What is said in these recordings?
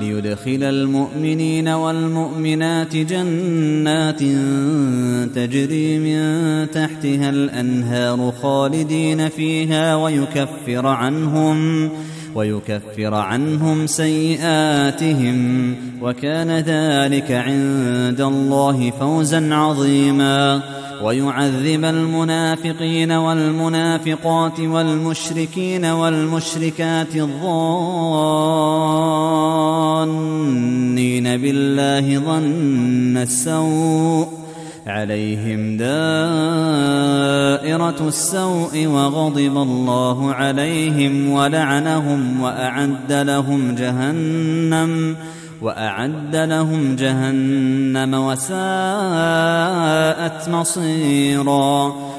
ليدخل المؤمنين والمؤمنات جنات تجري من تحتها الأنهار خالدين فيها ويكفر عنهم ويكفر عنهم سيئاتهم وكان ذلك عند الله فوزا عظيما ويعذب المنافقين والمنافقات والمشركين والمشركات الظانين بالله ظن السوء عليهم دائرة السوء وغضب الله عليهم ولعنهم وأعد لهم جهنم وأعد لهم جهنم وساءت مصيرا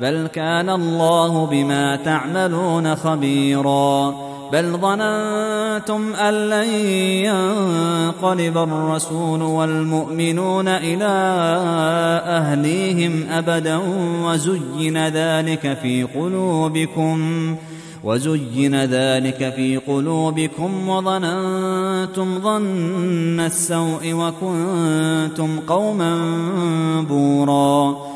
بل كان الله بما تعملون خبيرا. بل ظننتم أن لن ينقلب الرسول والمؤمنون إلى أهليهم أبدا وزين ذلك في قلوبكم وزين ذلك في قلوبكم وظننتم ظن السوء وكنتم قوما بورا.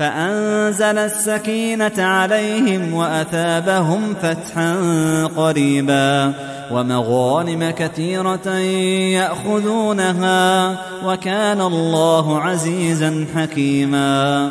فأنزل السكينة عليهم وأثابهم فتحا قريبا ومغانم كثيرة يأخذونها وكان الله عزيزا حكيما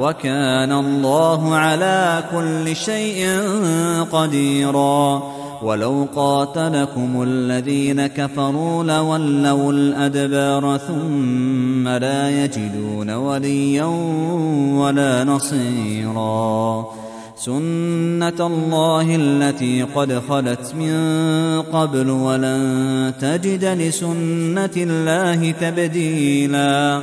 وكان الله على كل شيء قديرا. ولو قاتلكم الذين كفروا لولوا الأدبار ثم لا يجدون وليا ولا نصيرا. سنة الله التي قد خلت من قبل ولن تجد لسنة الله تبديلا.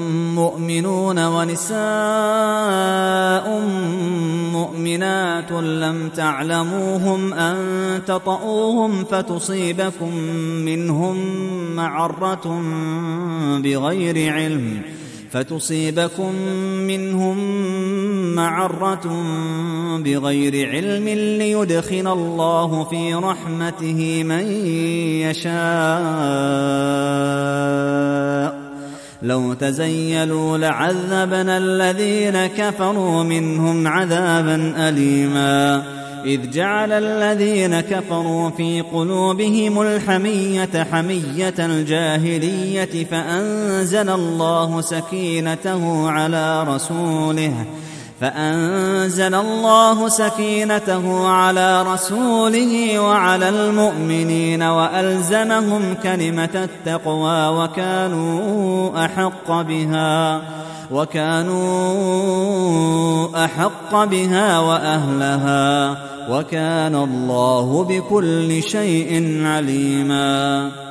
مؤمنون ونساء مؤمنات لم تعلموهم أن تطئوهم فتصيبكم منهم معرة بغير علم فتصيبكم منهم معرة بغير علم ليدخل الله في رحمته من يشاء. لو تزيلوا لعذبنا الذين كفروا منهم عذابا أليما. إذ جعل الذين كفروا في قلوبهم الحمية حمية الجاهلية فأنزل الله سكينته على رسوله فأنزل الله سكينته على رسوله وعلى المؤمنين وألزمهم كلمة التقوى وكانوا أحق بها وكانوا أحق بها وأهلها وكان الله بكل شيء عليما.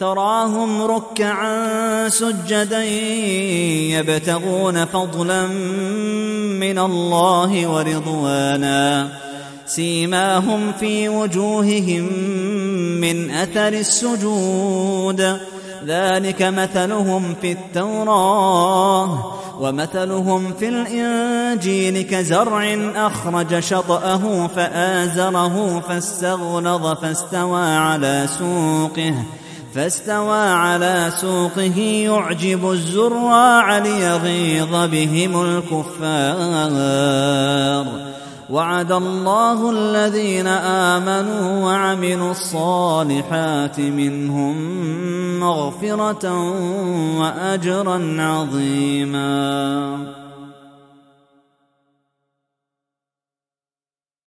تراهم ركعا سجدا يبتغون فضلا من الله ورضوانا. سيماهم في وجوههم من أثر السجود. ذلك مثلهم في التوراة ومثلهم في الإنجيل كزرع أخرج شطأه فآزره فاستغلظ فاستوى على سوقه. فاستوى على سوقه يعجب الزراع ليغيظ بهم الكفار. وعد الله الذين آمنوا وعملوا الصالحات منهم مغفرة وأجرا عظيما.